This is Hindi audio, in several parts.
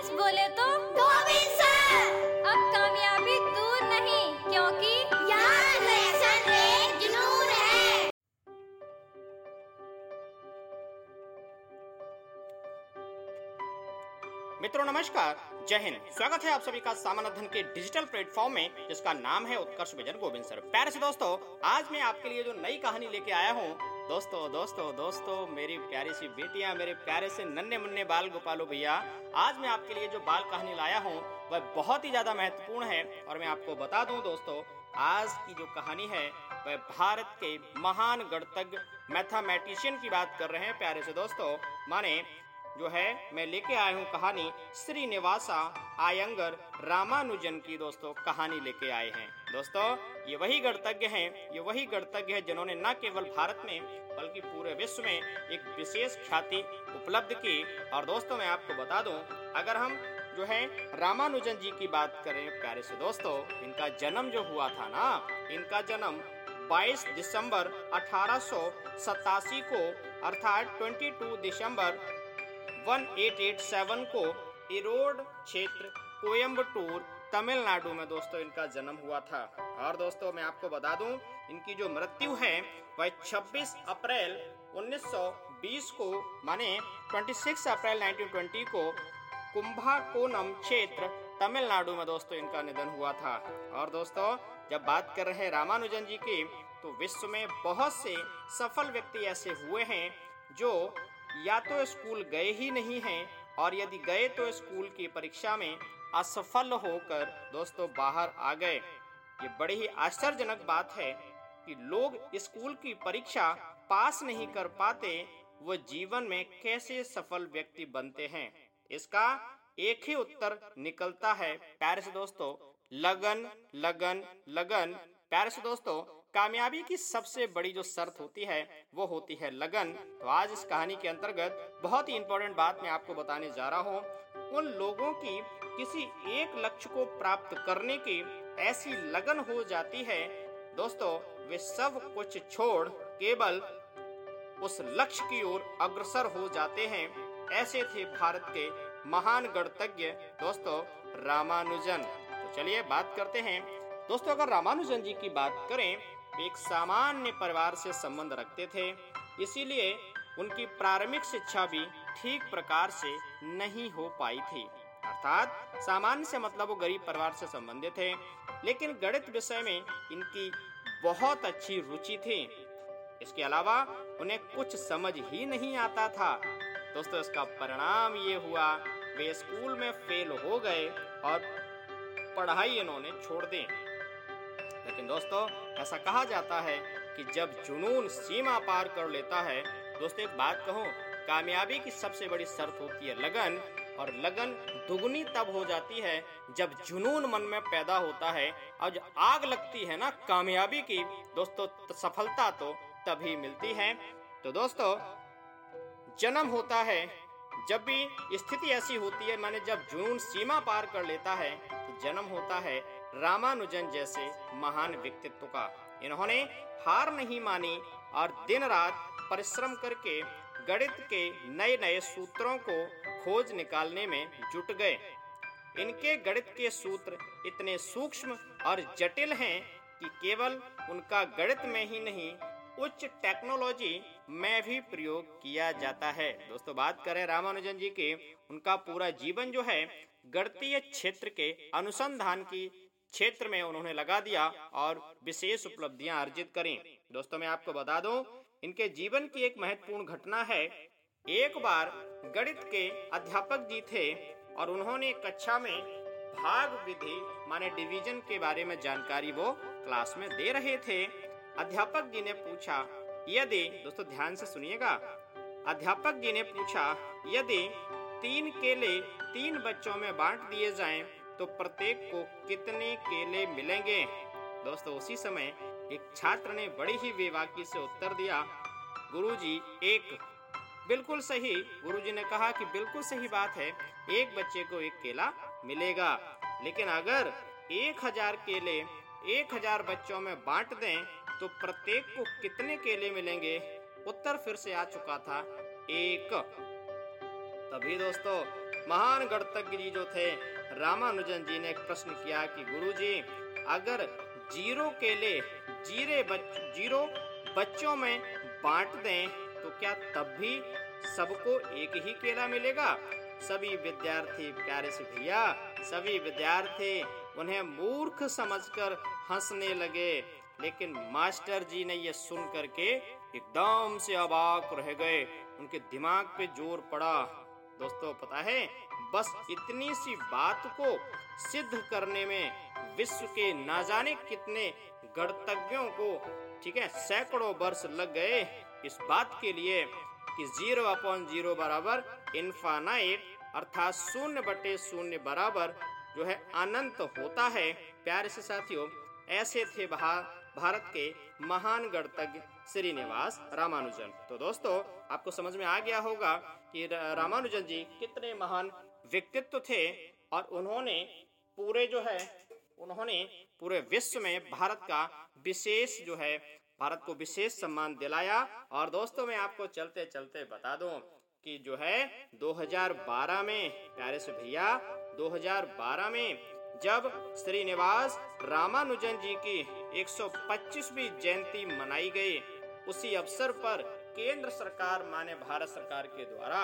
यस बोले तो? गोविंद सर। अब कामयाबी दूर नहीं क्योंकि यहाँ जुनून है। मित्रों नमस्कार। जय हिंद। स्वागत है आप सभी का सामान्य अध्ययन के डिजिटल प्लेटफॉर्म में जिसका नाम है उत्कर्ष विजन गोविंद सर। प्यारे से दोस्तों आज मैं आपके लिए जो नई कहानी लेके आया हूँ दोस्तों दोस्तों दोस्तों, मेरी प्यारी सी बेटियाँ, मेरे प्यारे से नन्हे मुन्ने बाल गोपालो भैया, आज मैं आपके लिए जो बाल कहानी लाया हूँ, वह बहुत ही ज़्यादा महत्वपूर्ण है और मैं आपको बता दूँ दोस्तों, आज की जो कहानी है, वह भारत के महान गणतज्ञ, मैथमेटिशियन की बात कर रहे हैं प्यारे से दोस्तों। माने, जो है, मैं लेके आया हूँ कहानी श्रीनिवासा आयंगर रामानुजन की दोस्तों, कहानी लेके आए हैं। दोस्तों ये वही गणतज्ञ हैं, ये वही गणतज्ञ है जिन्होंने न केवल भारत में, बल्कि पूरे विश्व में एक विशेष ख्याति उपलब्ध की। और दोस्तों, मैं आपको बता दूँ, अगर हम जो है रामानुजन जी की बात करें, प्यारे से दोस्तों, इनका जन्म जो हुआ था ना, इनका जन्म 22 दिसंबर अठारह को, अर्थात 22 दिसंबर 1887 को इरोड क्षेत्र कोयम्बटूर तमिलनाडु में दोस्तों इनका जन्म हुआ था। और दोस्तों मैं आपको बता दूँ, इनकी जो मृत्यु है, वह 26 अप्रैल 1920 को, माने 26 अप्रैल 1920 को कुंभाकोनम क्षेत्र तमिलनाडु में दोस्तों इनका निधन हुआ था। और दोस्तों, जब बात कर रहे हैं रामानुजन जी की तो विश्व में बहुत से सफल व्यक्ति ऐसे हुए हैं, जो या तो स्कूल गए ही नहीं हैं और यदि गए तो स्कूल की परीक्षा में असफल होकर दोस्तों बाहर आ गए। ये बड़ी ही आश्चर्यजनक बात है कि लोग स्कूल की परीक्षा पास नहीं कर पाते, वो जीवन में कैसे सफल व्यक्ति बनते हैं। इसका एक ही उत्तर निकलता है, प्यारे से दोस्तों, लगन लगन लगन। प्यारे से दोस्तों कामयाबी की सबसे बड़ी जो शर्त होती है, वो होती है लगन। तो आज इस कहानी के अंतर्गत बहुत ही इंपॉर्टेंट बात मैं आपको बताने जा रहा हूँ। उन लोगों की किसी एक लक्ष्य को प्राप्त करने की ऐसी लगन हो जाती है, दोस्तों, वे सब कुछ छोड़ केवल उस लक्ष्य की ओर अग्रसर हो जाते हैं। ऐसे थे भारत के महान गणतज्ञ, दोस्तों, रामानुजन। तो चलिए बात करते हैं। दोस्तों, अगर रामानुजन जी की बात करें एक सामान्य परिवार से संबंध रखते थे, इसीलिए उनकी प्रारंभिक शिक्षा भी ठीक प्रकार से नहीं हो पाई थी। अर्थात, सामान्य से मतलब वो गरीब परिवार से संबंधित थे, लेकिन गणित विषय में इनकी बहुत अच्छी रुचि थी। इसके अलावा उन्हें कुछ समझ ही नहीं आता था। दोस्तों, इसका परिणाम ये हुआ, वे स्कूल में फेल हो गए और पढ़ाई इन्होंने छोड़ दी। लेकिन दोस्तों, ऐसा कहा जाता है कि जब जुनून सीमा पार कर लेता है, दोस्तों एक बात कहूँ, कामयाबी की सबसे बड़ी शर्त होती है लगन, और लगन दुगनी तब हो जाती है जब जुनून मन में पैदा होता है, और जब आग लगती है ना कामयाबी की, दोस्तों सफलता तो तभी मिलती है। तो दोस्तों, जन्म होता है, जब भी स्थिति ऐसी होती है, माने जब जुनून सीमा पार कर लेता है तो जन्म होता है रामानुजन जैसे महान व्यक्तित्व का। इन्होंने हार नहीं मानी और दिन रात परिश्रम करके, गणित के नए नए सूत्रों को खोज निकालने में जुट गए। इनके गणित के सूत्र इतने सूक्ष्म और जटिल हैं कि केवल उनका गणित में ही नहीं, उच्च टेक्नोलॉजी में भी प्रयोग किया जाता है। दोस्तों, बात करें रामानुजन जी के, उनका पूरा जीवन जो है गणतीय क्षेत्र के अनुसंधान की क्षेत्र में उन्होंने लगा दिया और विशेष उपलब्धियाँ अर्जित करी। दोस्तों, मैं आपको बता दूँ, इनके जीवन की एक महत्वपूर्ण घटना है। एक बार गणित के अध्यापक जी थे और उन्होंने कक्षा में भाग विधि, माने डिवीज़न के बारे में जानकारी वो क्लास में दे रहे थे। अध्यापक जी ने पूछा, यदि दोस्तों, ध्यान से सुनिएगा। अध्यापक जी ने पूछा, यदि तीन केले तीन बच्चों में बांट दिए जाएँ तो प्रत्येक को कितने केले मिलेंगे? दोस्तों, उसी समय एक छात्र ने बड़ी ही बेवाकी से उत्तर दिया, गुरुजी, एक। बिल्कुल सही, गुरुजी ने कहा कि बिल्कुल सही बात है, एक बच्चे को एक केला मिलेगा। लेकिन अगर एक हज़ार केले एक हज़ार बच्चों में बांट दें तो प्रत्येक को कितने केले मिलेंगे? उत्तर फिर से आ चुका था, एक। तभी दोस्तों, महान गणतज्ञ जी जो थे रामानुजन जी ने एक प्रश्न किया कि गुरु जी अगर ज़ीरो केले जीरे बच, ज़ीरो बच्चों में बांट दें तो क्या तब भी सबको एक ही केला मिलेगा? सभी विद्यार्थी प्यारे से भैया सभी विद्यार्थी उन्हें मूर्ख समझकर हंसने लगे। लेकिन मास्टर जी ने यह सुन करके एकदम से अबाक रह गए। उनके दिमाग पे ज़ोर पड़ा। दोस्तों पता है बस इतनी सी बात को सिद्ध करने में विश्व के ना जाने कितने गणतज्ञों को, ठीक है, सैकड़ों वर्ष लग गए इस बात के लिए कि ज़ीरो अपॉन ज़ीरो बराबर इन्फानाइट अर्थात शून्य बटे शून्य बराबर जो है अनंत होता है। प्यारे से साथियों, ऐसे थे भारत के महान गणतज्ञ श्रीनिवास रामानुजन। तो दोस्तों, आपको समझ में आ गया होगा कि रामानुजन जी कितने महान व्यक्तित्व थे और उन्होंने पूरे जो है, उन्होंने पूरे विश्व में भारत का विशेष जो है, भारत को विशेष सम्मान दिलाया। और दोस्तों, मैं आपको चलते चलते बता दूँ कि जो है 2012 में, प्यारे से भैया 2012 में जब श्रीनिवास रामानुजन जी की 125वीं जयंती मनाई गई, उसी अवसर पर केंद्र सरकार माने भारत सरकार के द्वारा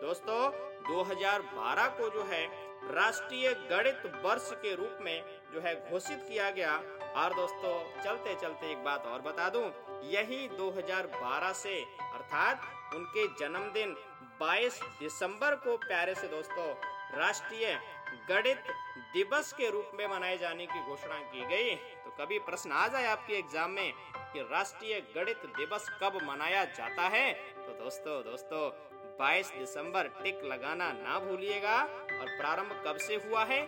दोस्तों 2012 को जो है राष्ट्रीय गणित वर्ष के रूप में जो है घोषित किया गया। और दोस्तों चलते चलते एक बात और बता दूँ। यही 2012 से, अर्थात उनके जन्मदिन 22 दिसंबर को प्यारे से दोस्तों, राष्ट्रीय गणित दिवस के रूप में मनाए जाने की घोषणा की गई। तो कभी प्रश्न आ जाए आपके एग्ज़ाम में कि राष्ट्रीय गणित दिवस कब मनाया जाता है? तो दोस्तों दोस्तों 22 दिसंबर टिक लगाना ना भूलिएगा। और प्रारंभ कब से हुआ है?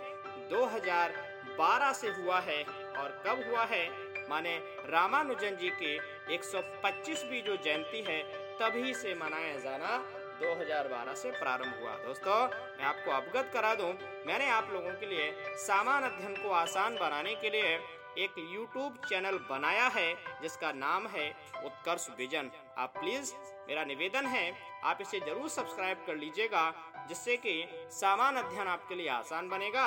2012 से हुआ है। और कब हुआ है? माने रामानुजन जी के 125वीं जो जयंती है, तभी से मनाया जाना 2012 से प्रारंभ हुआ। दोस्तों, मैं आपको अवगत करा दूँ, मैंने आप लोगों के लिए सामान अध्ययन को आसान बनाने के लिए एक YouTube चैनल बनाया है, जिसका नाम है उत्कर्ष विजन। आप प्लीज़ मेरा निवेदन है, आप इसे ज़रूर सब्सक्राइब कर लीजिएगा, जिससे कि सामान अध्ययन आपके लिए आसान बनेगा।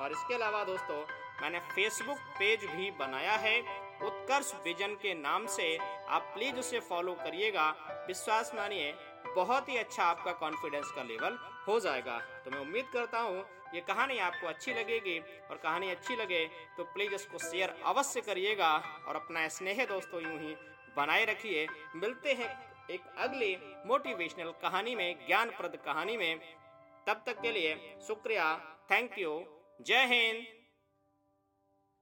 और इसके अलावा दोस्तों, मैंने फेसबुक पेज भी बनाया है, उत्कर्ष विजन के नाम से। आप प्लीज़ उसे फॉलो करिएगा। विश्वास मानिए, बहुत ही अच्छा आपका कॉन्फिडेंस का लेवल हो जाएगा। तो मैं उम्मीद करता हूँ, ये कहानी आपको अच्छी लगेगी। और कहानी अच्छी लगे तो प्लीज़ इसको शेयर अवश्य करिएगा। और अपना स्नेह दोस्तों यूँ ही बनाए रखिए। मिलते हैं एक अगली मोटिवेशनल कहानी में, ज्ञानप्रद कहानी में। तब तक के लिए शुक्रिया। थैंक यू जय हिंद।